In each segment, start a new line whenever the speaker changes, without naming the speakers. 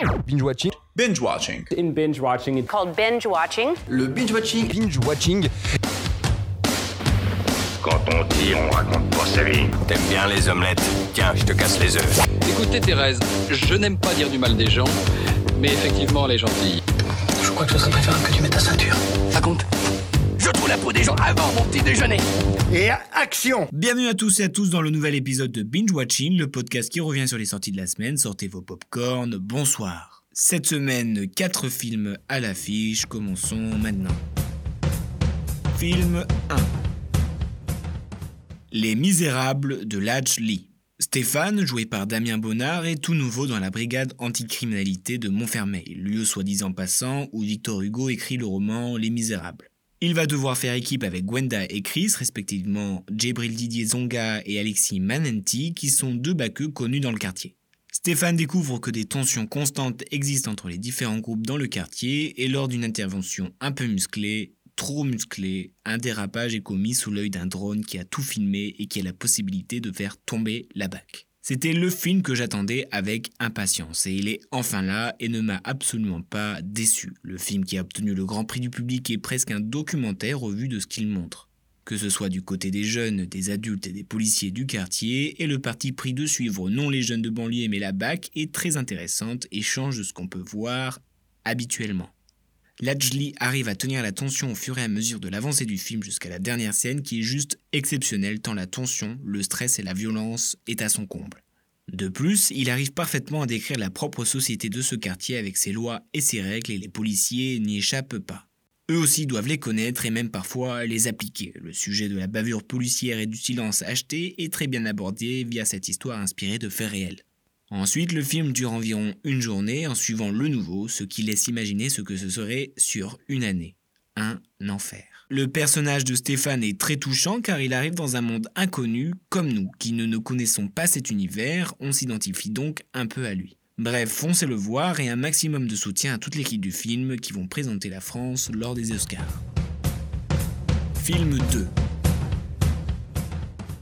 Binge watching.
Binge watching.
In binge watching, it's
called binge watching.
Le binge watching. Binge watching.
Quand on dit, on raconte pas sa vie. T'aimes bien les omelettes? Tiens, je te casse les œufs.
Écoutez Thérèse, je n'aime pas dire du mal des gens, mais effectivement elle est gentille.
Je crois que ce serait préférable que tu mettes ta ceinture.
Ça compte la peau des gens avant mon petit déjeuner.
Et action
Bienvenue à tous et à tous dans le nouvel épisode de Binge Watching, le podcast qui revient sur les sorties de la semaine. Sortez vos popcorn, bonsoir. Cette semaine, 4 films à l'affiche, commençons maintenant. Film 1 Les Misérables de Latch Lee. Stéphane, joué par Damien Bonnard, est tout nouveau dans la brigade anticriminalité de Montfermeil, lieu soi-disant passant où Victor Hugo écrit le roman Les Misérables. Il va devoir faire équipe avec Gwenda et Chris, respectivement Djibril Didier Zonga et Alexis Manenti, qui sont deux baqueux connus dans le quartier. Stéphane découvre que des tensions constantes existent entre les différents groupes dans le quartier et lors d'une intervention un peu musclée, trop musclée, un dérapage est commis sous l'œil d'un drone qui a tout filmé et qui a la possibilité de faire tomber la BAC. C'était le film que j'attendais avec impatience et il est enfin là et ne m'a absolument pas déçu. Le film qui a obtenu le grand prix du public est presque un documentaire au vu de ce qu'il montre. Que ce soit du côté des jeunes, des adultes et des policiers du quartier, et le parti pris de suivre non les jeunes de banlieue mais la BAC est très intéressante et change de ce qu'on peut voir habituellement. Lajli arrive à tenir la tension au fur et à mesure de l'avancée du film jusqu'à la dernière scène qui est juste exceptionnelle tant la tension, le stress et la violence est à son comble. De plus, il arrive parfaitement à décrire la propre société de ce quartier avec ses lois et ses règles et les policiers n'y échappent pas. Eux aussi doivent les connaître et même parfois les appliquer. Le sujet de la bavure policière et du silence acheté est très bien abordé via cette histoire inspirée de faits réels. Ensuite, le film dure environ une journée en suivant le nouveau, ce qui laisse imaginer ce que ce serait sur une année. Un enfer. Le personnage de Stéphane est très touchant car il arrive dans un monde inconnu, comme nous, qui ne, ne connaissons pas cet univers, on s'identifie donc un peu à lui. Bref, foncez le voir et un maximum de soutien à toute l'équipe du film qui vont présenter la France lors des Oscars. Film 2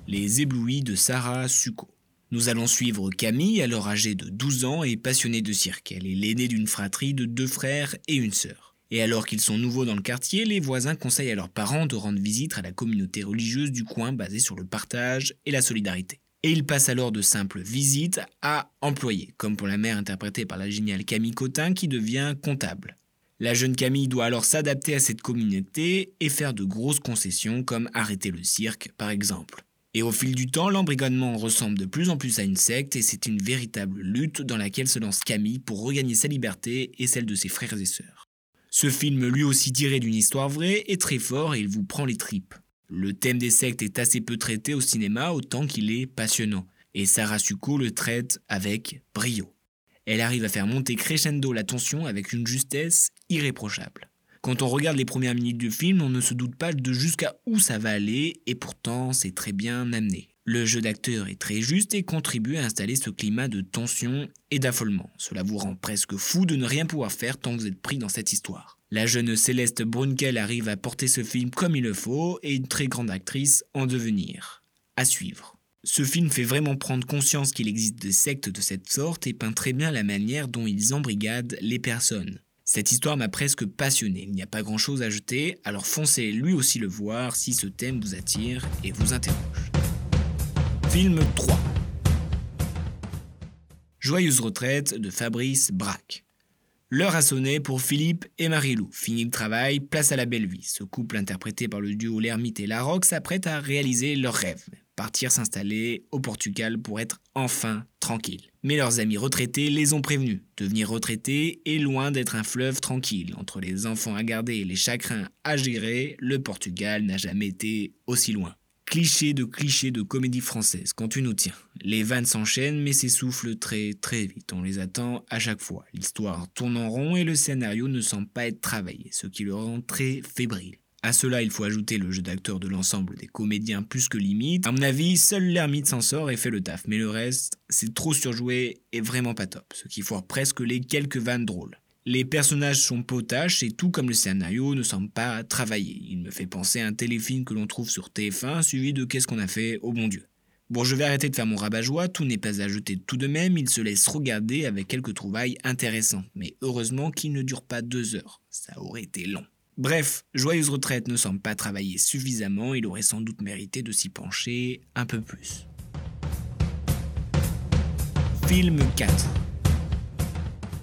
Les éblouis de Sarah Suko. Nous allons suivre Camille, alors âgée de 12 ans et passionnée de cirque. Elle est l'aînée d'une fratrie de deux frères et une sœur. Et alors qu'ils sont nouveaux dans le quartier, les voisins conseillent à leurs parents de rendre visite à la communauté religieuse du coin basée sur le partage et la solidarité. Et ils passent alors de simples visites à employés, comme pour la mère interprétée par la géniale Camille Cotin qui devient comptable. La jeune Camille doit alors s'adapter à cette communauté et faire de grosses concessions comme arrêter le cirque par exemple. Et au fil du temps, l'embrigadement ressemble de plus en plus à une secte et c'est une véritable lutte dans laquelle se lance Camille pour regagner sa liberté et celle de ses frères et sœurs. Ce film, lui aussi tiré d'une histoire vraie, est très fort et il vous prend les tripes. Le thème des sectes est assez peu traité au cinéma autant qu'il est passionnant, et Sarah Suko le traite avec brio. Elle arrive à faire monter crescendo la tension avec une justesse irréprochable. Quand on regarde les premières minutes du film, on ne se doute pas de jusqu'à où ça va aller, et pourtant c'est très bien amené. Le jeu d'acteur est très juste et contribue à installer ce climat de tension et d'affolement. Cela vous rend presque fou de ne rien pouvoir faire tant que vous êtes pris dans cette histoire. La jeune Céleste Brunkel arrive à porter ce film comme il le faut et une très grande actrice en devenir. À suivre. Ce film fait vraiment prendre conscience qu'il existe des sectes de cette sorte et peint très bien la manière dont ils embrigadent les personnes. Cette histoire m'a presque passionné, il n'y a pas grand chose à jeter, alors foncez lui aussi le voir si ce thème vous attire et vous interroge. Film 3 Joyeuse retraite de Fabrice Braque. L'heure a sonné pour Philippe et Marilou. Fini le travail, place à la belle vie. Ce couple interprété par le duo L'Ermite et Larocque s'apprête à réaliser leur rêve partir s'installer au Portugal pour être enfin tranquilles. Mais leurs amis retraités les ont prévenus. Devenir retraité est loin d'être un fleuve tranquille. Entre les enfants à garder et les chagrins à gérer, le Portugal n'a jamais été aussi loin. Cliché de cliché de comédie française quand tu nous tiens. Les vannes s'enchaînent mais s'essoufflent très très vite. On les attend à chaque fois. L'histoire tourne en rond et le scénario ne semble pas être travaillé, ce qui le rend très fébrile. À cela, il faut ajouter le jeu d'acteur de l'ensemble des comédiens plus que limite. À mon avis, seul l'ermite s'en sort et fait le taf, mais le reste, c'est trop surjoué et vraiment pas top, ce qui foire presque les quelques vannes drôles. Les personnages sont potaches et tout comme le scénario ne semble pas travaillé. Il me fait penser à un téléfilm que l'on trouve sur TF1 suivi de Qu'est-ce qu'on a fait au bon Dieu. Bon, je vais arrêter de faire mon rabat-joie, tout n'est pas à jeter tout de même, il se laisse regarder avec quelques trouvailles intéressantes. Mais heureusement qu'il ne dure pas deux heures, ça aurait été long. Bref, Joyeuse Retraite ne semble pas travailler suffisamment, il aurait sans doute mérité de s'y pencher un peu plus. Film 4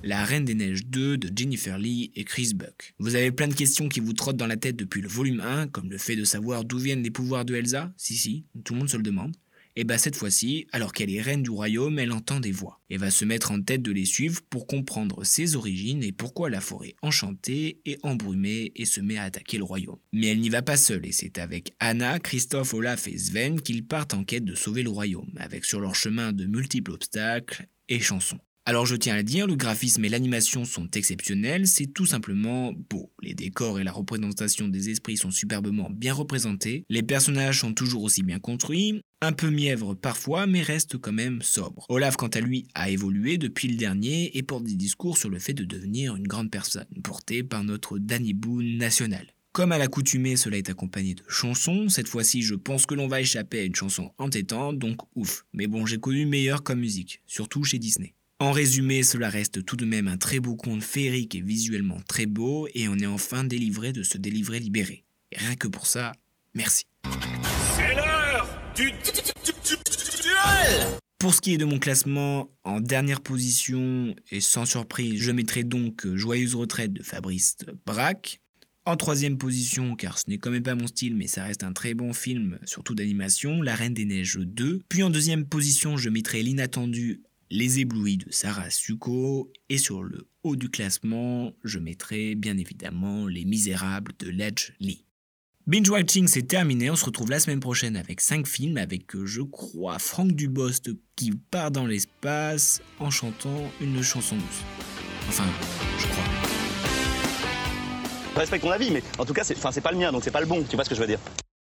la Reine des Neiges 2 de Jennifer Lee et Chris Buck. Vous avez plein de questions qui vous trottent dans la tête depuis le volume 1, comme le fait de savoir d'où viennent les pouvoirs de Elsa? Si, si, tout le monde se le demande. Et bah cette fois-ci, alors qu'elle est reine du royaume, elle entend des voix et va se mettre en tête de les suivre pour comprendre ses origines et pourquoi la forêt enchantée est embrumée et se met à attaquer le royaume. Mais elle n'y va pas seule et c'est avec Anna, Christophe, Olaf et Sven qu'ils partent en quête de sauver le royaume, avec sur leur chemin de multiples obstacles et chansons. Alors je tiens à le dire, le graphisme et l'animation sont exceptionnels, c'est tout simplement beau. Les décors et la représentation des esprits sont superbement bien représentés, les personnages sont toujours aussi bien construits, un peu mièvre parfois, mais reste quand même sobre. Olaf, quant à lui, a évolué depuis le dernier et porte des discours sur le fait de devenir une grande personne, porté par notre Danny Boone national. Comme à l'accoutumée, cela est accompagné de chansons. Cette fois-ci, je pense que l'on va échapper à une chanson entêtante, donc ouf. Mais bon, j'ai connu meilleur comme musique, surtout chez Disney. En résumé, cela reste tout de même un très beau conte féerique et visuellement très beau, et on est enfin délivré de se délivrer libéré. Et rien que pour ça, merci.
C'est l'heure du duel
Pour ce qui est de mon classement, en dernière position, et sans surprise, je mettrai donc Joyeuse retraite de Fabrice Braque. En troisième position, car ce n'est quand même pas mon style, mais ça reste un très bon film, surtout d'animation, La Reine des Neiges 2. Puis en deuxième position, je mettrai l'inattendu les éblouis de Sarah Suko et sur le haut du classement, je mettrai bien évidemment Les Misérables de Ledge Lee. Binge Watching c'est terminé, on se retrouve la semaine prochaine avec 5 films avec je crois Franck Dubost qui part dans l'espace en chantant une chanson douce. Enfin, je crois.
Je respecte ton avis, mais en tout cas, c'est pas le mien, donc c'est pas le bon, tu vois ce que je veux dire?